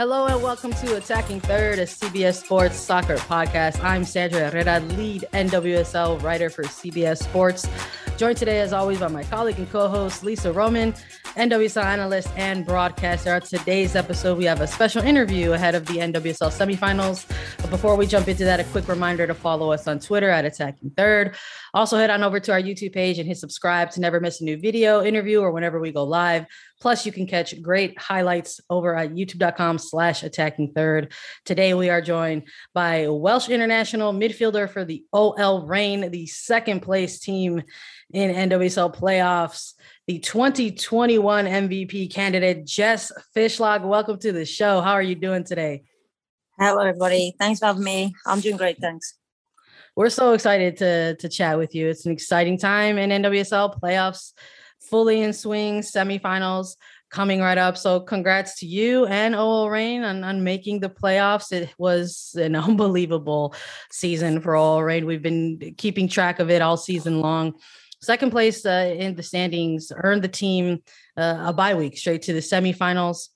Hello and welcome to Attacking Third, a CBS Sports soccer podcast. I'm Sandra Herrera, lead NWSL writer for CBS Sports. Joined today, as always, by my colleague and co host, Lisa Roman, NWSL analyst and broadcaster. On today's episode, we have a special interview ahead of the NWSL semifinals. But before we jump into that, a quick reminder to follow us on Twitter at Attacking Third. Also, head on over to our YouTube page and hit subscribe to never miss a new video, interview, or whenever we go live. Plus, you can catch great highlights over at youtube.com slash attacking third. Today, we are joined by Welsh international midfielder for the OL Reign, the second place team in NWSL playoffs, the 2021 MVP candidate, Jess Fishlock. Welcome to the show. How are you doing today? Hello, everybody. Thanks for having me. I'm doing great. Thanks. We're so excited to, to chat with you. It's an exciting time in NWSL playoffs, fully in swing, semifinals coming right up. So congrats to you and OL Reign on, on making the playoffs. It was an unbelievable season for OL Reign. We've been keeping track of it all season long. Second place uh, in the standings earned the team uh, a bye week straight to the semifinals.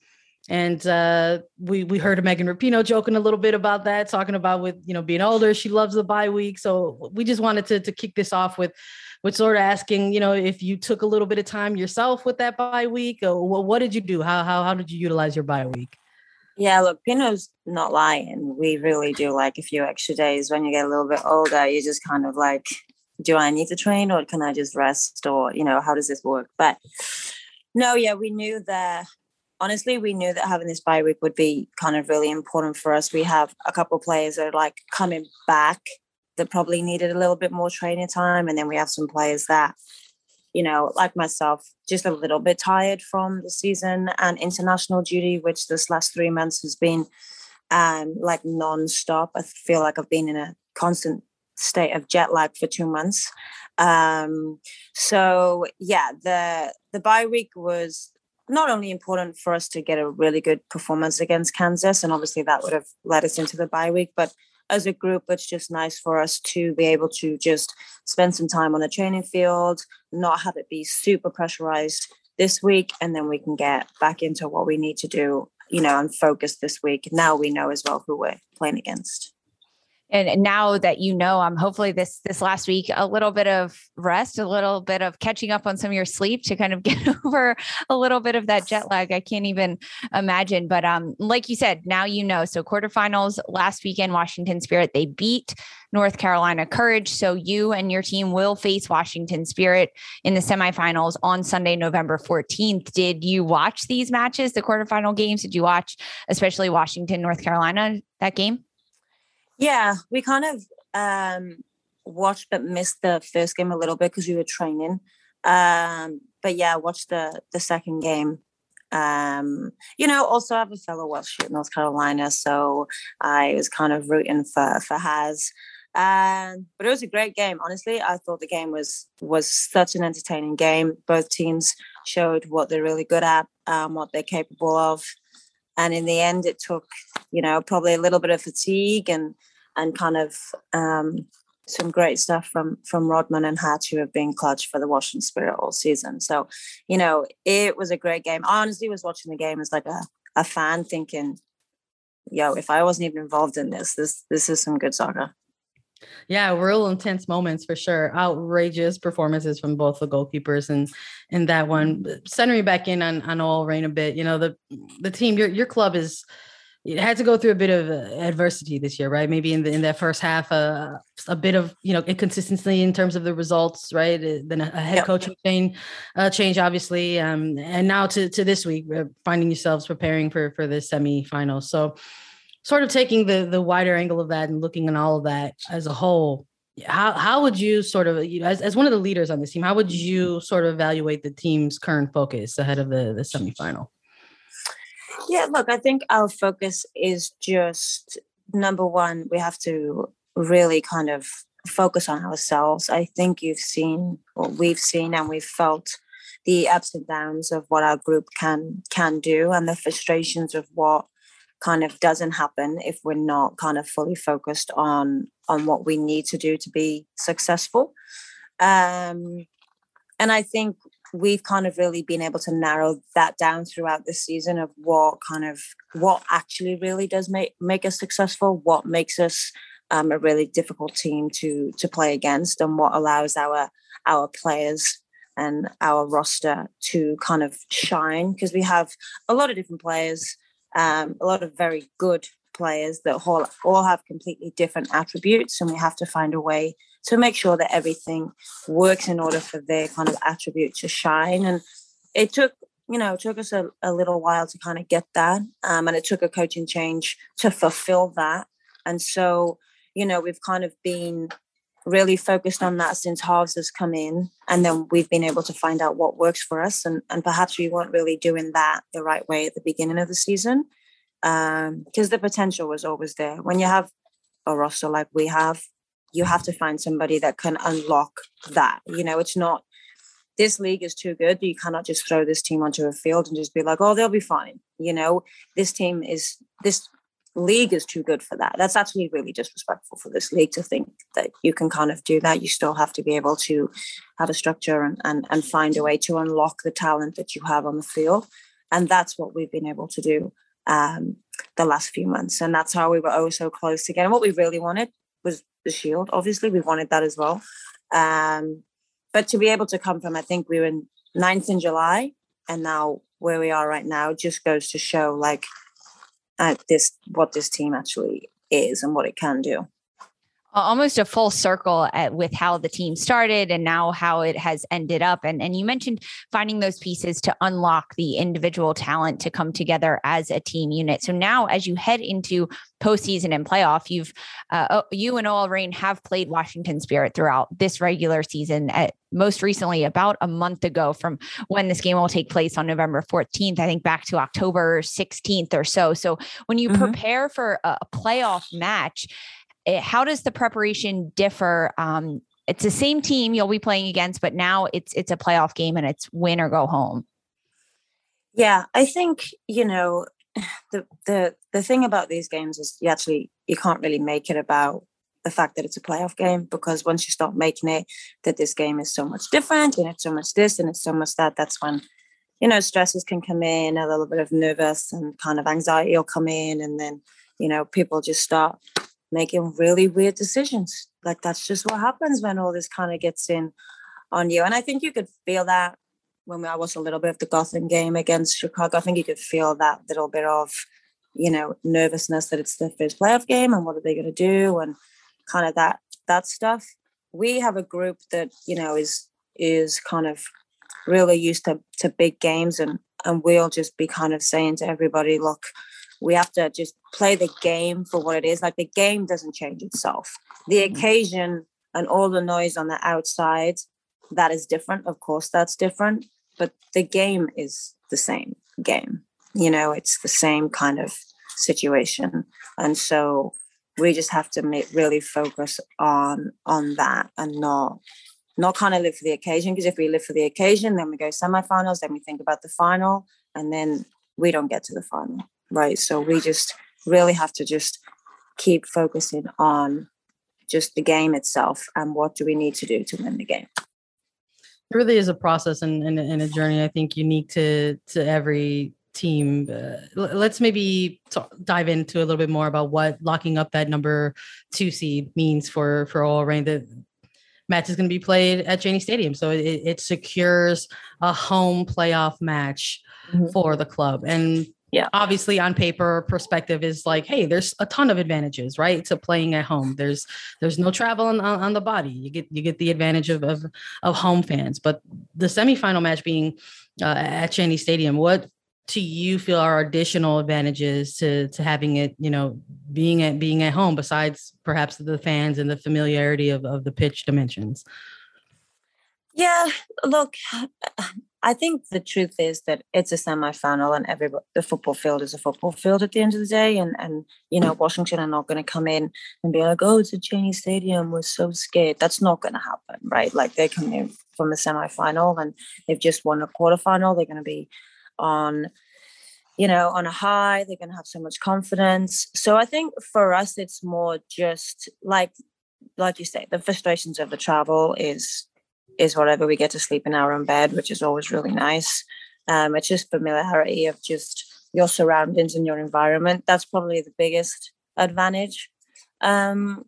And uh, we we heard Megan Rapinoe joking a little bit about that, talking about with you know being older, she loves the bye week. So we just wanted to to kick this off with with sort of asking, you know, if you took a little bit of time yourself with that bye week, or what, what did you do? How how how did you utilize your bye week? Yeah, look, Pinoe's not lying. We really do like a few extra days when you get a little bit older. You just kind of like do I need to train or can I just rest or, you know, how does this work? But no, yeah, we knew that honestly, we knew that having this bye week would be kind of really important for us. We have a couple players that are like coming back that probably needed a little bit more training time. And then we have some players that, you know, like myself, just a little bit tired from the season and international duty, which this last three months has been um like non-stop. I feel like I've been in a constant state of jet lag for two months. Um, so yeah, the the bye week was not only important for us to get a really good performance against Kansas, and obviously that would have led us into the bye week, but as a group, it's just nice for us to be able to just spend some time on the training field, not have it be super pressurized this week, and then we can get back into what we need to do, you know, and focus this week. Now we know as well who we're playing against and now that you know i'm um, hopefully this this last week a little bit of rest a little bit of catching up on some of your sleep to kind of get over a little bit of that jet lag. I can't even imagine but um like you said now you know. So quarterfinals last weekend washington spirit they beat north carolina courage. So you and your team will face washington spirit in the semifinals on sunday november 14th did you watch these matches the quarterfinal games? Did you watch especially washington north carolina that game yeah, we kind of um, watched but missed the first game a little bit because we were training. Um, but yeah, watched the the second game. Um, you know, also I have a fellow Welsh at North Carolina, so I was kind of rooting for for Has. Um, but it was a great game. Honestly, I thought the game was was such an entertaining game. Both teams showed what they're really good at, um, what they're capable of and in the end it took you know probably a little bit of fatigue and and kind of um, some great stuff from from Rodman and Hatch who have been clutch for the Washington Spirit all season. So, you know, it was a great game. I honestly was watching the game as like a, a fan thinking, yo, if I wasn't even involved in this, this this is some good soccer. Yeah, real intense moments for sure. Outrageous performances from both the goalkeepers and in that one. Centering back in on on OL Reign a bit, you know, the the team, your your club is it had to go through a bit of uh, adversity this year, right? Maybe in the in that first half, uh, a bit of you know inconsistency in terms of the results, right? Uh, then a, a head yep. coaching change, uh, change obviously, um, and now to to this week, uh, finding yourselves preparing for for the semifinals. So sort of taking the the wider angle of that and looking at all of that as a whole, how how would you sort of you know, as, as one of the leaders on this team, how would you sort of evaluate the team's current focus ahead of the the semifinal? Yeah, look, I think our focus is just number one, we have to really kind of focus on ourselves. I think you've seen what we've seen and we've felt the ups and downs of what our group can can do and the frustrations of what kind of doesn't happen if we're not kind of fully focused on on what we need to do to be successful. Um and i think we've kind of really been able to narrow that down throughout the season of what kind of what actually really does make make us successful what makes us um, a really difficult team to to play against and what allows our our players and our roster to kind of shine. Because we have a lot of different players um, a lot of very good players that all, all have completely different attributes and we have to find a way to make sure that everything works in order for their kind of attribute to shine. And it took you know it took us a, a little while to kind of get that um, and it took a coaching change to fulfill that. And so you know we've kind of been really focused on that since Harves has come in and then we've been able to find out what works for us and, and perhaps we weren't really doing that the right way at the beginning of the season because um, the potential was always there. When you have a roster like we have you have to find somebody that can unlock that you know it's not this league is too good you cannot just throw this team onto a field and just be like oh they'll be fine you know? This team is this league is too good for that. That's actually really disrespectful for this league to think that you can kind of do that. You still have to be able to have a structure and, and, and find a way to unlock the talent that you have on the field. And that's what we've been able to do um, the last few months. And that's how we were oh so close again. What we really wanted was the shield. Obviously, we wanted that as well. Um, but to be able to come from, I think we were in ninth in July, and now where we are right now just goes to show like at this what this team actually is and what it can do almost a full circle at, with how the team started and now how it has ended up. And, and you mentioned finding those pieces to unlock the individual talent to come together as a team unit. So now, as you head into postseason and playoff, you've uh, you and OL Reign have played Washington Spirit throughout this regular season. At most recently, about a month ago from when this game will take place on November 14th, I think back to October 16th or so. So when you mm-hmm. prepare for a playoff match, it, eh, how does the preparation differ? Um, it's the same team you'll be playing against, but now it's it's a playoff game and it's win or go home. Yeah, I think you know the the the thing about these games is you actually you can't really make it about the fact that it's a playoff game because once you start making it that this game is so much different and it's so much this and it's so much that, that's when you know stresses can come in, a little bit of nervous and kind of anxiety will come in, and then you know people just start making really weird decisions. Like that's just what happens when all this kind of gets in on you. And I think you could feel that when I watched a little bit of the Gotham game against Chicago. I think you could feel that little bit of, you know, nervousness that it's the first playoff game and what are they going to do and kind of that that stuff. We have a group that you know is is kind of really used to to big games and and we'll just be kind of saying to everybody, look, we have to just play the game for what it is. Like the game doesn't change itself. The mm-hmm. occasion and all the noise on the outside, that is different. Of course, that's different. But the game is the same game. You know, it's the same kind of situation. And so we just have to make, really focus on on that and not not kind of live for the occasion because if we live for the occasion then we go semifinals then we think about the final and then we don't get to the final right? So we just really have to just keep focusing on just the game itself and what do we need to do to win the game. It really is a process and, and, and a journey, I think, unique to to every team. Uh, let's maybe talk, dive into a little bit more about what locking up that number two seed means for for OL Reign. The match is going to be played at Cheney Stadium, so it, it secures a home playoff match mm-hmm. for the club. And yeah. Obviously on paper perspective is like hey there's a ton of advantages right to playing at home. There's there's no travel on, on the body. You get you get the advantage of of, of home fans. But the semifinal match being uh, at Cheney Stadium what to you feel are additional advantages to to having it you know being at being at home besides perhaps the fans and the familiarity of, of the pitch dimensions? Yeah look i think the truth is that it's a semi-final and every the football field is a football field at the end of the day and and you know washington are not going to come in and be like oh it's a cheney stadium we're so scared that's not going to happen right like they come in from a semi-final and they've just won a quarterfinal they're going to be on you know, on a high. They're going to have so much confidence. So I think for us, it's more just like, like you say, the frustrations of the travel is is whatever we get to sleep in our own bed, which is always really nice. Um, it's just familiarity of just your surroundings and your environment. That's probably the biggest advantage um,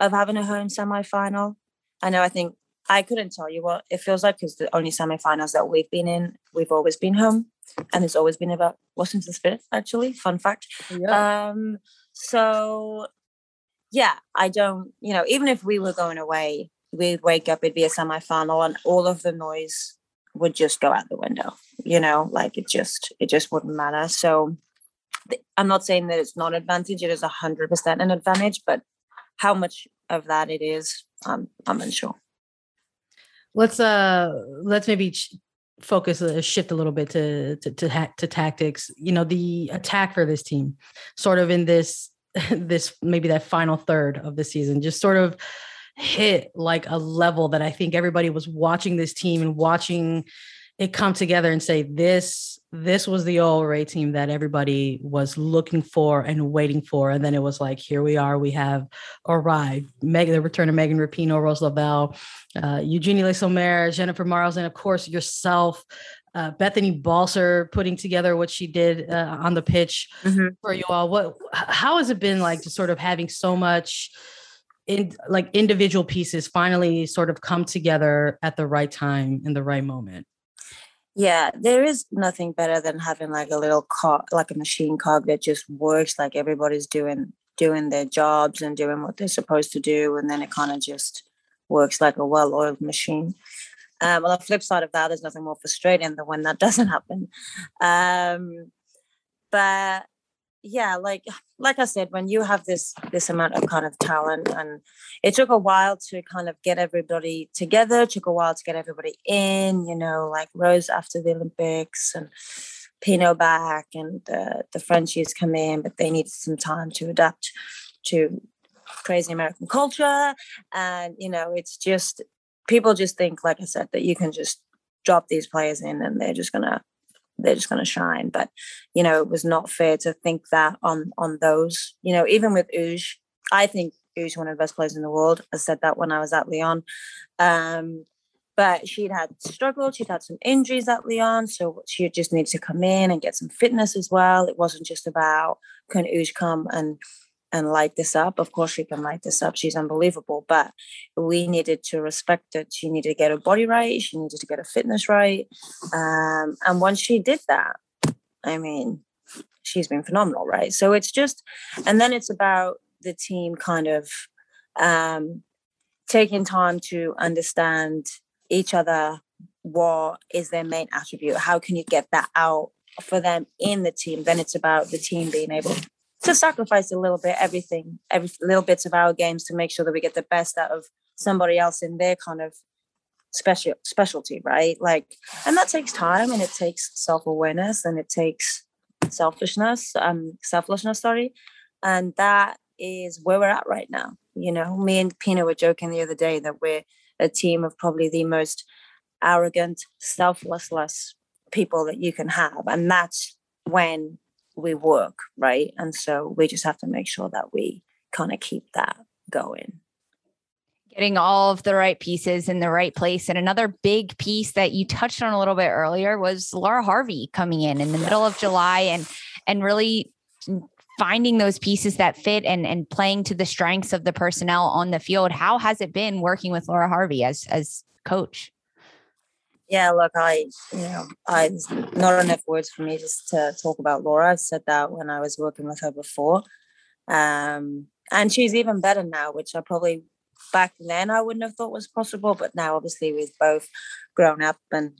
of having a home semi-final. I know. I think I couldn't tell you what it feels like because the only semi-finals that we've been in, we've always been home and it's always been about Washington Spirit. Actually, fun fact. Yeah. Um, so yeah, I don't. You know, even if we were going away, we'd wake up. It'd be a semi-final, and all of the noise would just go out the window. You know, like it just it just wouldn't matter. So I'm not saying that it's not an advantage. It is hundred percent an advantage, but how much of that it is, um, I'm unsure. Let's uh let's maybe focus a uh, shift a little bit to to to, ha- to tactics you know the attack for this team sort of in this this maybe that final third of the season just sort of hit like a level that i think everybody was watching this team and watching it come together and say this this was the ORA team that everybody was looking for and waiting for. And then it was like, here we are, we have arrived. Meg, the return of Megan Rapinoe, Rose Lavelle, uh, Eugenie Le Sommer, Dzsenifer Marozsán, and of course yourself, uh, Bethany Balcer putting together what she did uh, on the pitch mm-hmm. for you all. What, how has it been like to sort of having so much in like individual pieces finally sort of come together at the right time in the right moment? Yeah, there is nothing better than having like a little car, like a machine cog that just works. Like everybody's doing doing their jobs and doing what they're supposed to do, and then it kind of just works like a well-oiled machine. Um, on the flip side of that, there's nothing more frustrating than when that doesn't happen. Um, but yeah like like i said when you have this this amount of kind of talent and it took a while to kind of get everybody together it took a while to get everybody in you know like rose after the olympics and Pinoe back and the the frenchies come in but they needed some time to adapt to crazy american culture. And you know it's just people just think like i said that you can just drop these players in and they're just gonna they're just going to shine. But you know, it was not fair to think that on on those. You know, even with Uj, I think Uj one of the best players in the world. I said that when I was at Lyon. Um, but she'd had struggled. She'd had some injuries at Lyon, so she just needed to come in and get some fitness as well. It wasn't just about can Uj come and and light this up. Of course, she can light this up. She's unbelievable. But we needed to respect it. She needed to get her body right. She needed to get her fitness right. Um, and once she did that, I mean, she's been phenomenal, right? So it's just, and then it's about the team kind of um, taking time to understand each other. What is their main attribute? How can you get that out for them in the team? Then it's about the team being able to sacrifice a little bit everything, every little bits of our games to make sure that we get the best out of somebody else in their kind of special specialty, right? Like, and that takes time and it takes self awareness and it takes selfishness, um, selflessness, sorry, and that is where we're at right now. You know, me and Pinoe were joking the other day that we're a team of probably the most arrogant, selfless people that you can have, and that's when we work, right? And so we just have to make sure that we kind of keep that going. Getting all of the right pieces in the right place. And another big piece that you touched on a little bit earlier was Laura Harvey coming in in the middle of July and and really finding those pieces that fit and and playing to the strengths of the personnel on the field. How has it been working with Laura Harvey as as coach? Yeah, look, I, you know, I not enough words for me just to talk about Laura. I've said that when I was working with her before. Um, and she's even better now, which I probably back then I wouldn't have thought was possible. But now, obviously, we've both grown up and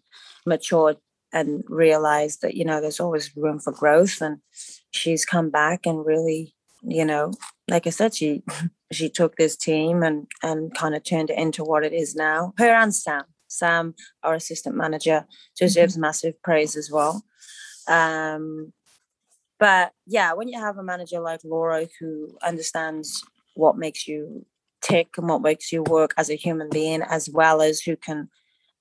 matured and realized that, you know, there's always room for growth. And she's come back and really, you know, like I said, she she took this team and and kind of turned it into what it is now. Her and Sam, Sam, our assistant manager, deserves mm-hmm. massive praise as well. Um, but yeah, when you have a manager like Laura who understands what makes you tick and what makes you work as a human being, as well as who can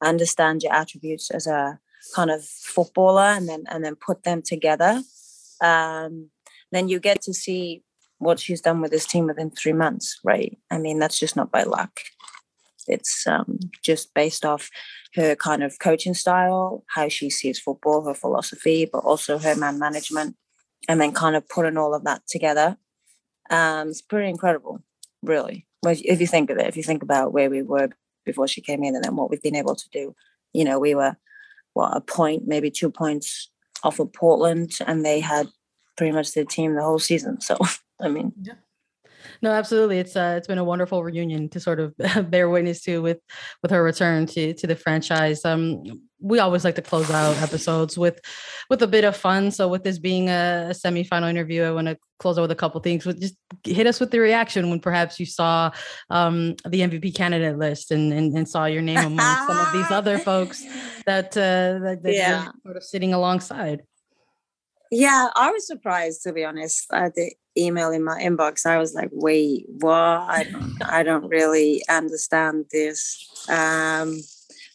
understand your attributes as a kind of footballer and then and then put them together, um, then you get to see what she's done with this team within three months, right? I mean, that's just not by luck. It's um, just based off her kind of coaching style, how she sees football, her philosophy, but also her man management, and then kind of putting all of that together. Um, it's pretty incredible, really. If you think of it, if you think about where we were before she came in and then what we've been able to do, you know, we were what a point, maybe two points off of Portland, and they had pretty much the team the whole season. So, I mean, yeah. No, absolutely. It's uh, it's been a wonderful reunion to sort of bear witness to with with her return to to the franchise. Um, we always like to close out episodes with with a bit of fun. So with this being a, a semifinal interview, I want to close out with a couple things. With just hit us with the reaction when perhaps you saw um, the MVP candidate list and, and, and saw your name among some of these other folks that uh, that, that yeah. sort of sitting alongside. Yeah, I was surprised to be honest. at the email in my inbox. I was like, "Wait, what? I don't, I don't really understand this." Um,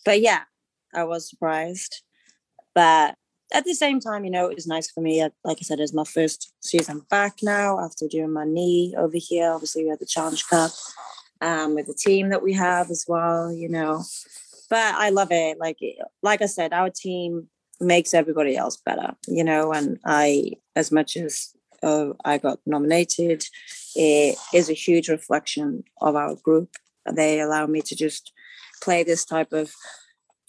but yeah, I was surprised. But at the same time, you know, it was nice for me. Like I said, it's my first season back now after doing my knee over here. Obviously, we had the Challenge Cup um, with the team that we have as well. You know, but I love it. Like like I said, our team makes everybody else better, you know. And I, as much as uh, I got nominated, it is a huge reflection of our group. They allow me to just play this type of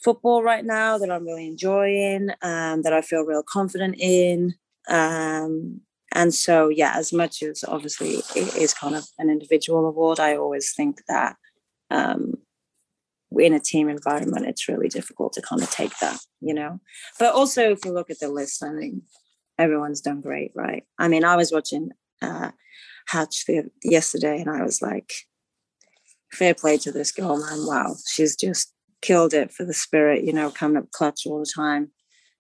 football right now that I'm really enjoying, um, that I feel real confident in. Um, and so, yeah, as much as obviously it is kind of an individual award, I always think that um, in a team environment, it's really difficult to kind of take that, you know. But also, if you look at the list, I think everyone's done great, right? I mean, I was watching uh, Hatch the, yesterday, and I was like, fair play to this girl, man. Wow, she's just killed it for the spirit, you know, coming up clutch all the time.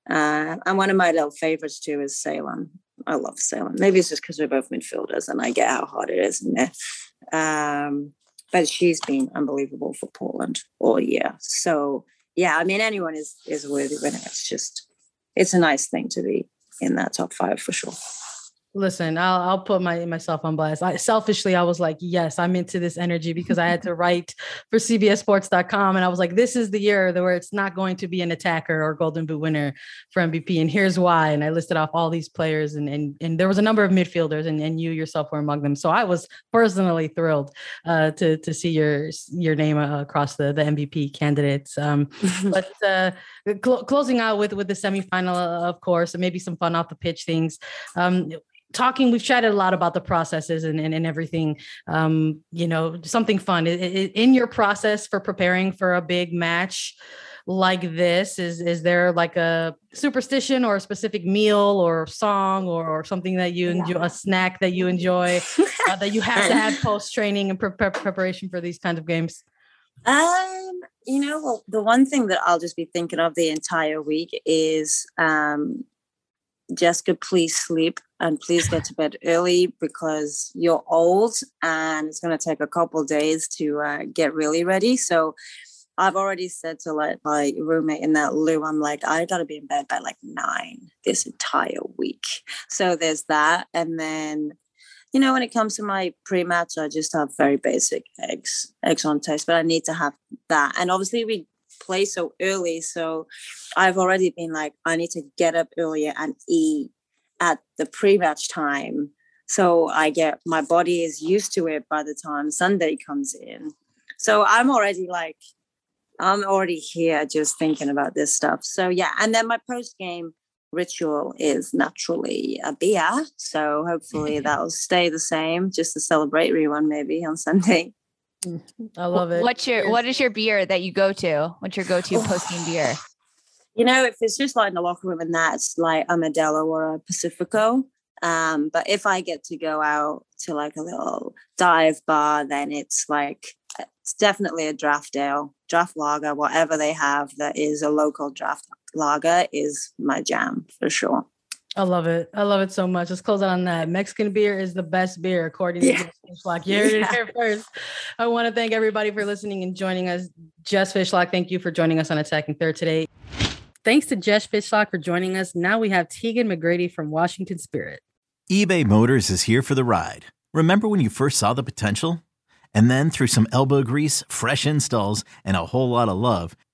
Uh, and one of my little favorites too is Salem. I love Salem. Maybe it's just because we're both midfielders and I get how hard it is in there. Um, but she's been unbelievable for Portland all year. So yeah, I mean anyone is is worthy winning. It's just it's a nice thing to be in that top five for sure. Listen, I'll I'll put my myself on blast. I selfishly I was like, yes, I'm into this energy because I had to write for CBSSports.com, and I was like, this is the year where it's not going to be an attacker or Golden Boot winner for MVP, and here's why. And I listed off all these players, and and and there was a number of midfielders, and, and you yourself were among them. So I was personally thrilled uh, to to see your your name uh, across the the MVP candidates. Um, but uh, cl- closing out with with the semifinal, of course, and maybe some fun off the pitch things. Um, talking we've chatted a lot about the processes and, and, and everything um, you know something fun. In your process for preparing for a big match like this is is there like a superstition or a specific meal or song or, or something that you enjoy a snack that you enjoy uh, that you have to have post training and pre- preparation for these kinds of games? Um you know well the one thing that i'll just be thinking of the entire week is um Jessica, please sleep and please get to bed early because you're old and it's going to take a couple days to uh, get really ready. So I've already said to like my roommate in that Lu, I'm like, I got to be in bed by like nine this entire week. So there's that. And then, you know, when it comes to my pre-match, I just have very basic eggs, eggs on toast, but I need to have that. And obviously we play so early. So I've already been like, I need to get up earlier and eat at the pre-match time. So I get my body is used to it by the time Sunday comes in. So I'm already like, I'm already here just thinking about this stuff. So yeah, and then my post game ritual is naturally a beer. So hopefully mm-hmm. that'll stay the same, just a celebratory one maybe on Sunday. I love it. What's your what is your beer that you go to? What's your go-to oh. post game beer? You know, if it's just like in the locker room and that's like a Modelo or a Pacifico. Um, but if I get to go out to like a little dive bar, then it's like it's definitely a draft ale, draft lager, whatever they have that is a local draft lager is my jam for sure. I love it. I love it so much. Let's close out on that. Mexican beer is the best beer, according Yeah. to Jess Fishlock. You heard it here first. I want to thank everybody for listening and joining us. Jess Fishlock, thank you for joining us on Attacking Third today. Thanks to Jess Fishlock for joining us. Now we have Tegan McGrady from Washington Spirit. eBay Motors is here for the ride. Remember when you first saw the potential? And then through some elbow grease, fresh installs, and a whole lot of love,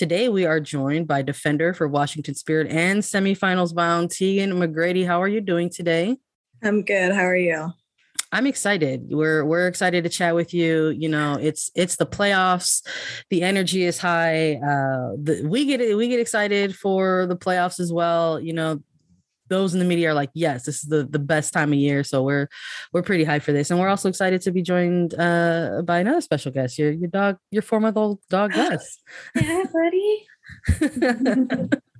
Today we are joined by defender for Washington Spirit and semifinals bound Tegan McGrady. How are you doing today? I'm good. How are you? I'm excited. We're we're excited to chat with you. You know, it's it's the playoffs. The energy is high. Uh, the, we get we get excited for the playoffs as well. You know, those in the media are like, yes, this is the the best time of year. So we're we're pretty high for this, and we're also excited to be joined uh, by another special guest. Your your dog, your four month old dog, Gus. Yeah, buddy.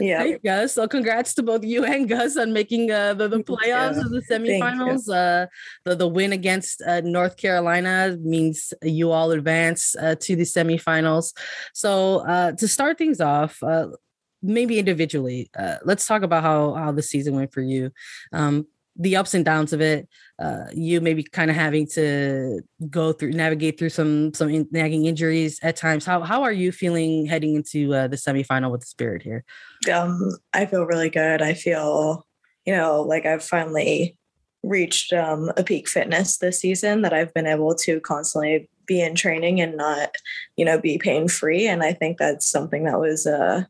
yeah. Hey Gus. So congrats to both you and Gus on making uh, the, the playoffs of the semifinals. Uh, the, the win against uh, North Carolina means you all advance uh, to the semifinals. So uh, to start things off, uh, maybe individually, uh, let's talk about how, how the season went for you. Um, the ups and downs of it, uh, you maybe kind of having to go through, navigate through some some in, nagging injuries at times. How how are you feeling heading into uh, the semifinal with the Spirit here? Um, I feel really good. I feel, you know, like I've finally reached um, a peak fitness this season that I've been able to constantly be in training and not, you know, be pain free. And I think that's something that was, uh,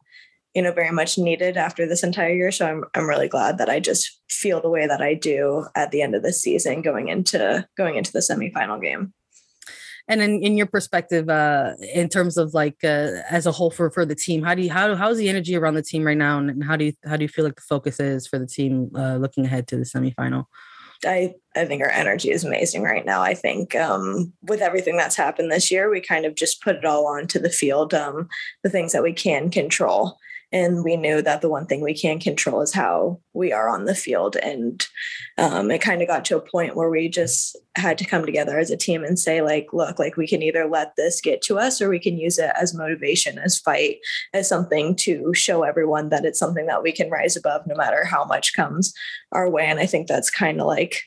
you know, very much needed after this entire year. So I'm I'm really glad that I just feel the way that I do at the end of the season going into going into the semifinal game. And in, in your perspective, uh, in terms of like uh, as a whole for for the team, how do you how how's the energy around the team right now, and how do you how do you feel like the focus is for the team uh, looking ahead to the semifinal? I, I think our energy is amazing right now. I think um, with everything that's happened this year, we kind of just put it all onto the field, um, the things that we can control. And we knew that the one thing we can control is how we are on the field. And um, it kind of got to a point where we just had to come together as a team and say, like, look, like we can either let this get to us or we can use it as motivation, as fight, as something to show everyone that it's something that we can rise above no matter how much comes our way. And I think that's kind of like,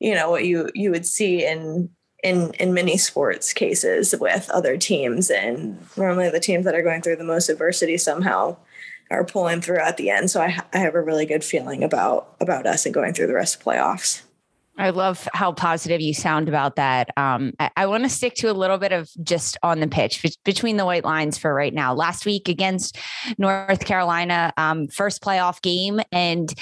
you know, what you you would see in in in many sports cases with other teams. And normally the teams that are going through the most adversity somehow are pulling through at the end. So I, I have a really good feeling about about us and going through the rest of playoffs. I love how positive you sound about that. Um, I, I want to stick to a little bit of just on the pitch be- between the white lines for right now. Last week against North Carolina, um, first playoff game, and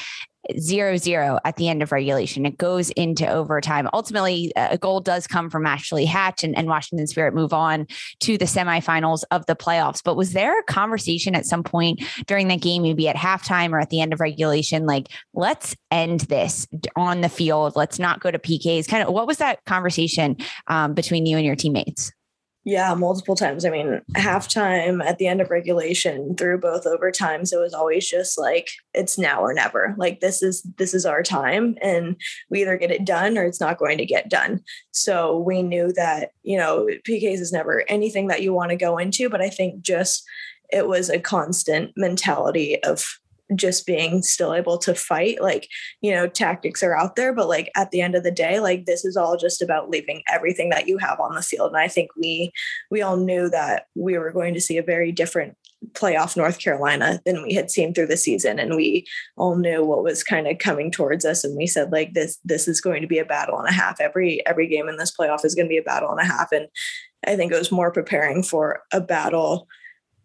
zero zero at the end of regulation. It goes into overtime. Ultimately, a goal does come from Ashley Hatch and, and Washington Spirit move on to the semifinals of the playoffs. But was there a conversation at some point during that game, maybe at halftime or at the end of regulation, like, let's end this on the field? Let's not go to PKs. Kind of what was that conversation um, between you and your teammates? Yeah, multiple times. I mean, halftime at the end of regulation through both overtimes, it was always just like it's now or never. Like this is this is our time and we either get it done or it's not going to get done. So we knew that, you know, PKs is never anything that you want to go into, but I think just it was a constant mentality of just being still able to fight like you know tactics are out there but like at the end of the day like this is all just about leaving everything that you have on the field. And i think we we all knew that we were going to see a very different playoff north carolina than we had seen through the season. And we all knew what was kind of coming towards us. And we said like this this is going to be a battle and a half. Every every game in this playoff is going to be a battle and a half. And i think it was more preparing for a battle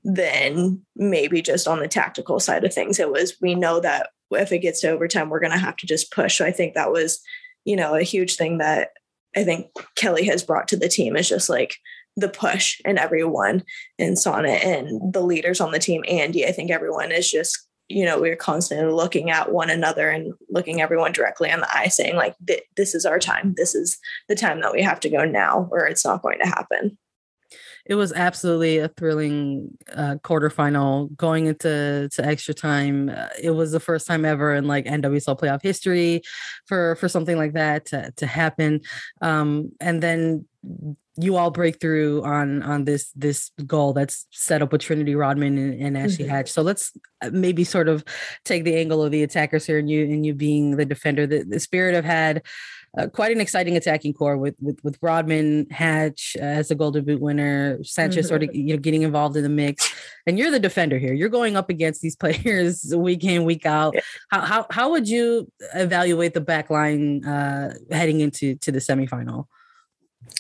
than maybe just on the tactical side of things. It was, we know that if it gets to overtime, we're going to have to just push. So I think that was, you know, a huge thing that I think Kelley has brought to the team is just like the push and everyone and Sonnett and the leaders on the team, Andi. I think everyone is just, you know, we're constantly looking at one another and looking everyone directly in the eye saying, like, this is our time. This is the time that we have to go now, or it's not going to happen it was absolutely a thrilling uh, quarterfinal going into to extra time. Uh, it was the first time ever in like NWSL playoff history for for something like that to, to happen. Um, and then you all break through on on this this goal that's set up with Trinity Rodman and, and Ashley mm-hmm. Hatch. So let's uh, maybe sort of take the angle of the attackers here and you and you being the defender. The, the Spirit have had uh, quite an exciting attacking core with with, with Rodman, Hatch uh, as a Golden Boot winner, Sanchez mm-hmm. sort of you know getting involved in the mix, and you're the defender here. You're going up against these players week in week out. How, how how would you evaluate the back line uh, heading into to the semifinal?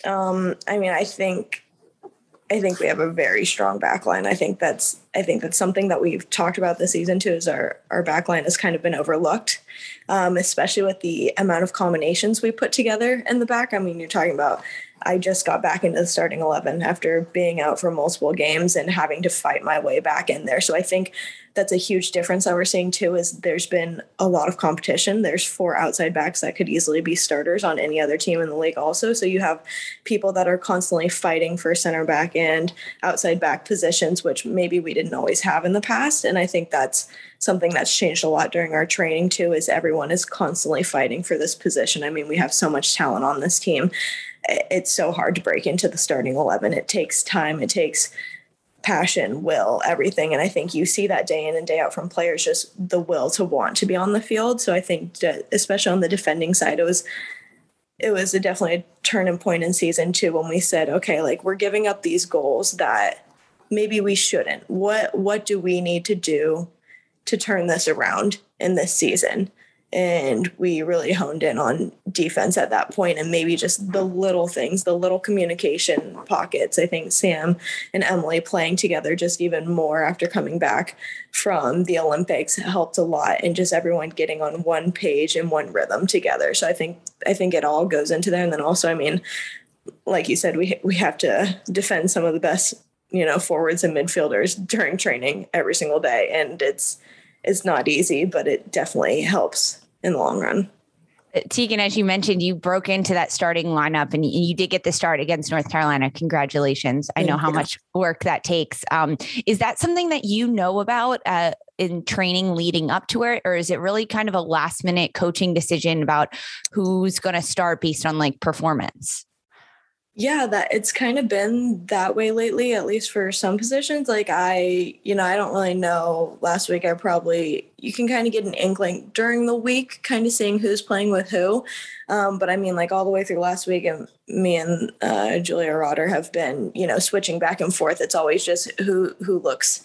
Um, I mean, I think I think we have a very strong backline. I think that's I think that's something that we've talked about this season too. Is our our backline has kind of been overlooked, um, especially with the amount of combinations we put together in the back. I mean, you're talking about. I just got back into the starting eleven after being out for multiple games and having to fight my way back in there. So I think that's a huge difference that we're seeing too is there's been a lot of competition. There's four outside backs that could easily be starters on any other team in the league also. So you have people that are constantly fighting for center back and outside back positions which maybe we didn't always have in the past. And i think that's something that's changed a lot during our training too is everyone is constantly fighting for this position. I mean we have so much talent on this team. It's so hard to break into the starting 11 it takes time. It takes passion, will, everything. And I think you see that day in and day out from players, just the will to want to be on the field. So I think especially on the defending side, it was it was a definitely a turning point in season two when we said, okay, like we're giving up these goals that maybe we shouldn't. What what do we need to do to turn this around in this season? And we really honed in on defense at that point and maybe just the little things the little communication pockets. I think sam and emily playing together just even more after coming back from the olympics helped a lot and just everyone getting on one page and one rhythm together. So i think i think it all goes into there and then also i mean like you said we we have to defend some of the best you know forwards and midfielders during training every single day. And it's it's not easy but it definitely helps in the long run. Uh, Tegan, as you mentioned, you broke into that starting lineup and you did get the start against North Carolina. Congratulations. I know how much work that takes. Um, is that something that you know about uh, in training leading up to it? Or is it really kind of a last minute coaching decision about who's going to start based on like performance? Yeah, that it's kind of been that way lately, at least for some positions. Like I, you know, I don't really know. Last week I probably you can kind of get an inkling during the week, kind of seeing who's playing with who. Um, but I mean, like all the way through last week, and me and uh, Julia Roddar have been, you know, switching back and forth. It's always just who who looks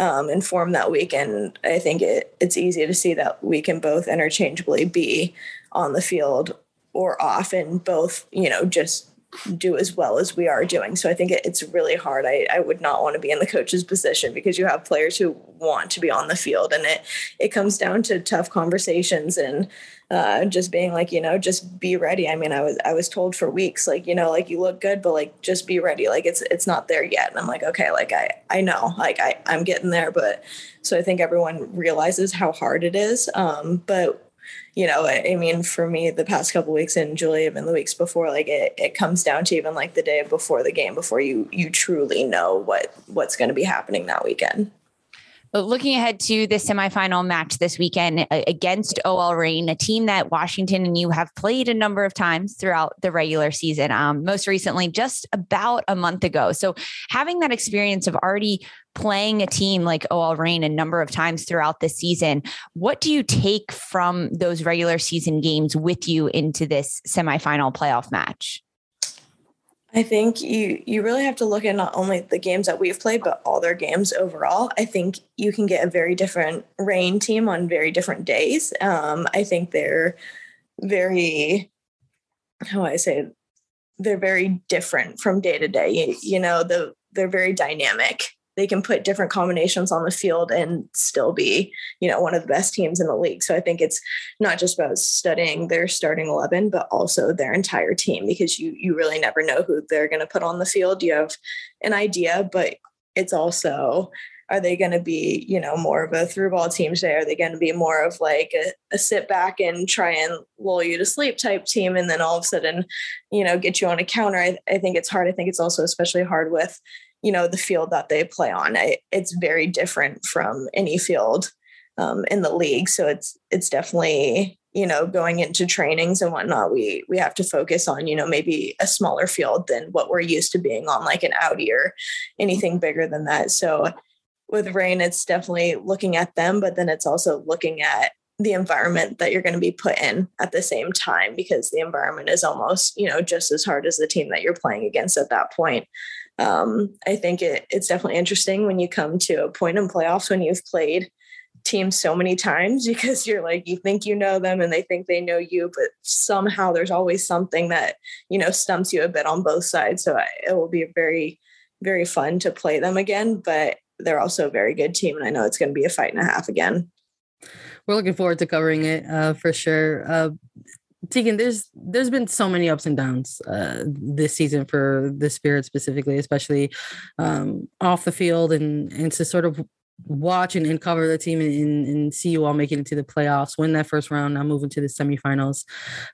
um, informed that week, and I think it it's easy to see that we can both interchangeably be on the field or off, and both, you know, just do as well as we are doing. So I think it, it's really hard. I, I would not want to be in the coach's position because you have players who want to be on the field and it it comes down to tough conversations and uh, just being like, you know, just be ready. I mean, I was I was told for weeks, like, you know, like you look good, but like just be ready. Like it's it's not there yet. And I'm like, okay, like I I know, like I I'm getting there, but so I think everyone realizes how hard it is. Um, but you know, I, mean, for me, the past couple weeks and Julie, even the weeks before, like it, it comes down to even like the day before the game, before you you truly know what what's going to be happening that weekend. But looking ahead to the semifinal match this weekend against OL Reign, a team that Washington and you have played a number of times throughout the regular season, um, most recently just about a month ago. So having that experience of already playing a team like OL Reign a number of times throughout the season, what do you take from those regular season games with you into this semifinal playoff match? I think you you really have to look at not only the games that we've played, but all their games overall. I think you can get a very different Reign team on very different days. Um, I think they're very, how do I say, they're very different from day to day. You, you know, the they're very dynamic they can put different combinations on the field and still be, you know, one of the best teams in the league. So I think it's not just about studying their starting 11, but also their entire team because you you really never know who they're going to put on the field. You have an idea, but it's also are they going to be you know more of a through ball team today are they going to be more of like a, a, sit back and try and lull you to sleep type team and then all of a sudden you know get you on a counter I, I think it's hard i think it's also especially hard with you know the field that they play on. I, it's very different from any field um, in the league. So it's it's definitely you know going into trainings and whatnot we we have to focus on you know maybe a smaller field than what we're used to being on like an audi or anything bigger than that. So with Reign it's definitely looking at them but then it's also looking at the environment that you're going to be put in at the same time because the environment is almost you know just as hard as the team that you're playing against at that point um, I think it, it's definitely interesting when you come to a point in playoffs when you've played teams so many times because you're like you think you know them and they think they know you but somehow there's always something that you know stumps you a bit on both sides. So it will be very very fun to play them again but they're also a very good team and i know it's going to be a fight and a half again. We're looking forward to covering it uh, for sure. Uh, Tegan, there's there's been so many ups and downs uh, this season for the Spirit specifically, especially um, off the field, and and to sort of watch and, and cover the team and, and, see you all making it to the playoffs, win that first round, now moving to the semifinals.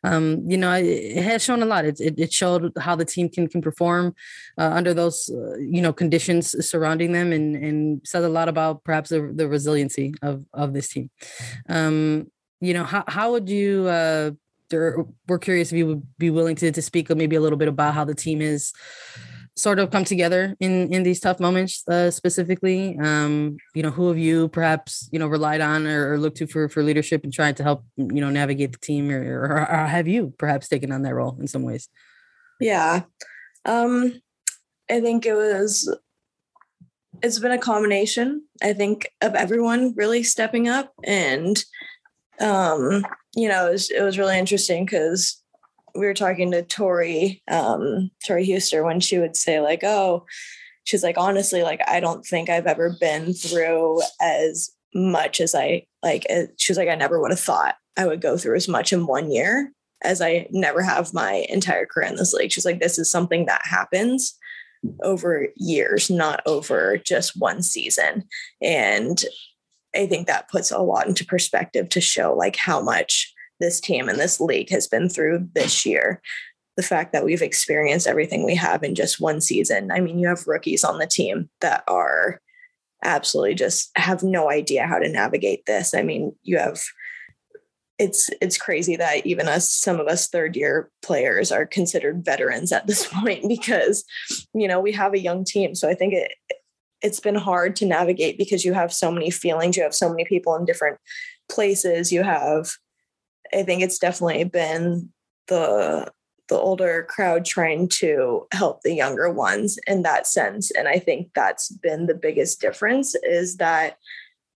Um, you know, it, it, has shown a lot. It, it, it, showed how the team can can perform uh, under those uh, you know conditions surrounding them, and and says a lot about perhaps the, the resiliency of of this team. Um, you know, how how would you uh, we're curious if you would be willing to to speak maybe a little bit about how the team has sort of come together in in these tough moments uh, specifically. Um you know who have you perhaps you know relied on or, or looked to for for leadership and trying to help you know navigate the team or, or, or have you perhaps taken on that role in some ways? Yeah. Um i think it was it's been a combination i think of everyone really stepping up and um you know, it was, it was really interesting because we were talking to Tori, um, Tori Huster when she would say like, oh, she's like, honestly, like, I don't think I've ever been through as much as I like, she was like, I never would have thought I would go through as much in one year as I never have my entire career in this league. She's like, this is something that happens over years, not over just one season. And I think that puts a lot into perspective to show like how much this team and this league has been through this year. The fact that we've experienced everything we have in just one season. I mean, you have rookies on the team that are absolutely just have no idea how to navigate this. I mean, you have it's it's crazy that even us some of us third year players are considered veterans at this point because you know we have a young team so i think it it's been hard to navigate because you have so many feelings you have so many people in different places you have i think it's definitely been the the older crowd trying to help the younger ones in that sense. And i think that's been the biggest difference is that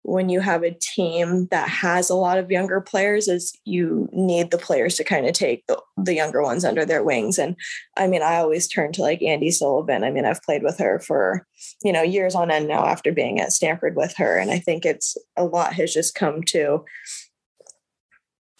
when you have a team that has a lot of younger players is you need the players to kind of take the, the younger ones under their wings. And i mean i always turn to like Andi Sullivan. I mean i've played with her for you know years on end now after being at stanford with her. And i think it's a lot has just come to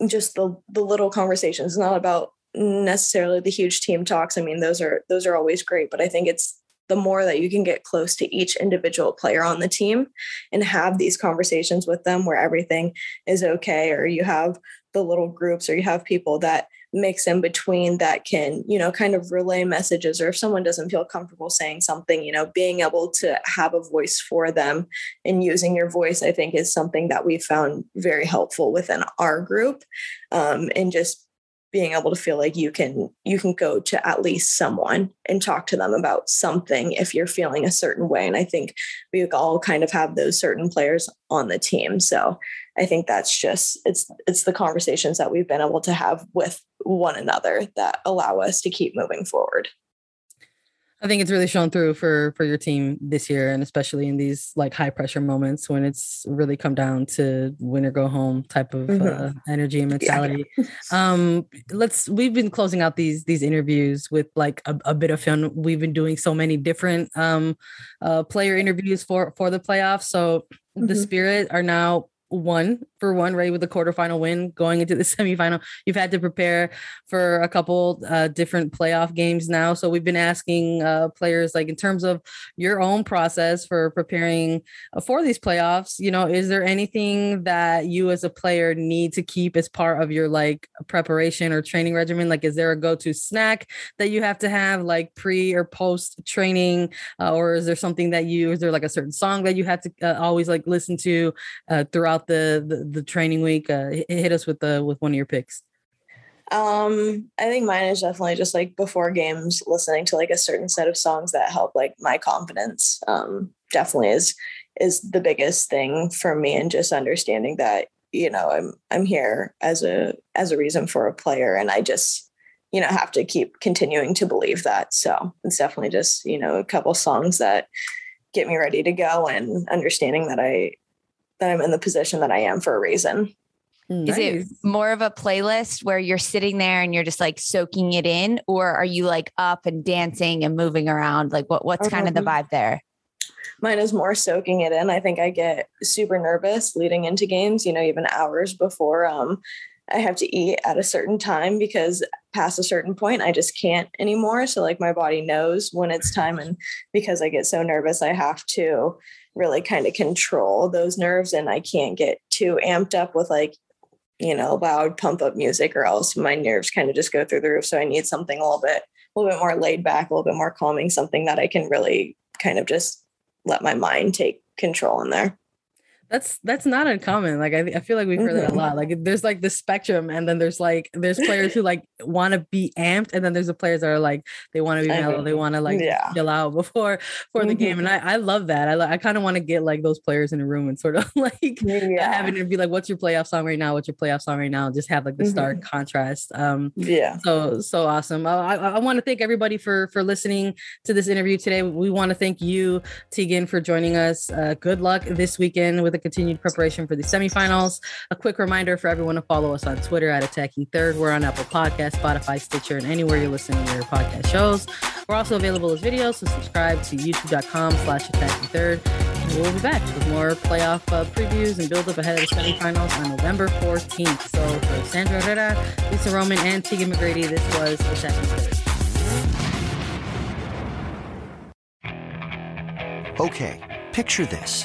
just the the little conversations not about necessarily the huge team talks. I mean those are those are always great but i think it's the more that you can get close to each individual player on the team and have these conversations with them where everything is okay or you have the little groups or you have people that mix in between that can you know kind of relay messages or if someone doesn't feel comfortable saying something you know being able to have a voice for them and using your voice i think is something that we found very helpful within our group um, and just being able to feel like you can you can go to at least someone and talk to them about something if you're feeling a certain way and i think we all kind of have those certain players on the team so i think that's just it's it's the conversations that we've been able to have with one another that allow us to keep moving forward I think it's really shown through for for your team this year, and especially in these like high pressure moments when it's really come down to win or go home type of mm-hmm. uh, energy and mentality. Yeah. um, let's we've been closing out these these interviews with like a, a, bit of fun. We've been doing so many different um, uh, player interviews for for the playoffs. So mm-hmm. the Spirit are now one for one, right? With the quarterfinal win going into the semifinal, you've had to prepare for a couple uh, different playoff games now. So we've been asking uh, players, like in terms of your own process for preparing uh, for these playoffs, you know, is there anything that you as a player need to keep as part of your like preparation or training regimen? Like, is there a go to snack that you have to have like pre or post training? Uh, or is there something that you, is there like a certain song that you have to uh, always like listen to uh, throughout the, the the training week? Uh, hit us with the with one of your picks. Um, I think mine is definitely just like before games, listening to like a certain set of songs that help like my confidence. Um, definitely is is the biggest thing for me, and just understanding that you know I'm I'm here as a as a reason for a player, and I just you know have to keep continuing to believe that. So it's definitely just you know a couple songs that get me ready to go, and understanding that I that I'm in the position that I am for a reason. Nice. Is it more of a playlist where you're sitting there and you're just like soaking it in, or are you like up and dancing and moving around? Like what what's kind of the vibe there? Mine is more soaking it in. I think I get super nervous leading into games, you know, even hours before um I have to eat at a certain time because past a certain point I just can't anymore. So like my body knows when it's time and because I get so nervous I have to really kind of control those nerves and I can't get too amped up with like, you know, loud pump up music or else my nerves kind of just go through the roof. So I need something a little bit, a little bit more laid back, a little bit more calming, something that I can really kind of just let my mind take control in there. That's that's not uncommon. Like I, I feel like we've heard mm-hmm. that a lot. Like there's like the spectrum, and then there's like there's players who like want to be amped, and then there's the players that are like they want to be mellow, they want to like yeah. chill out before for the mm-hmm. game. And I, I love that. I I kind of want to get like those players in a room and sort of like yeah. having it be like, what's your playoff song right now? What's your playoff song right now? Just have like the mm-hmm. stark contrast. Um, yeah. So so awesome. I I, I want to thank everybody for for listening to this interview today. We want to thank you, Tegan, for joining us. Uh, good luck this weekend with the continued preparation for the semifinals. A quick reminder for everyone to follow us on Twitter at Attacking Third. We're on Apple Podcast, Spotify, Stitcher, and anywhere you're listening to your podcast shows. We're also available as videos, so subscribe to youtube.com slash attacking third. We'll be back with more playoff uh, previews and build up ahead of the semifinals on November 14th. So for Sandra Herrera, Lisa Roman, and Tegan McGrady, this was Attacking Third. Okay, picture this.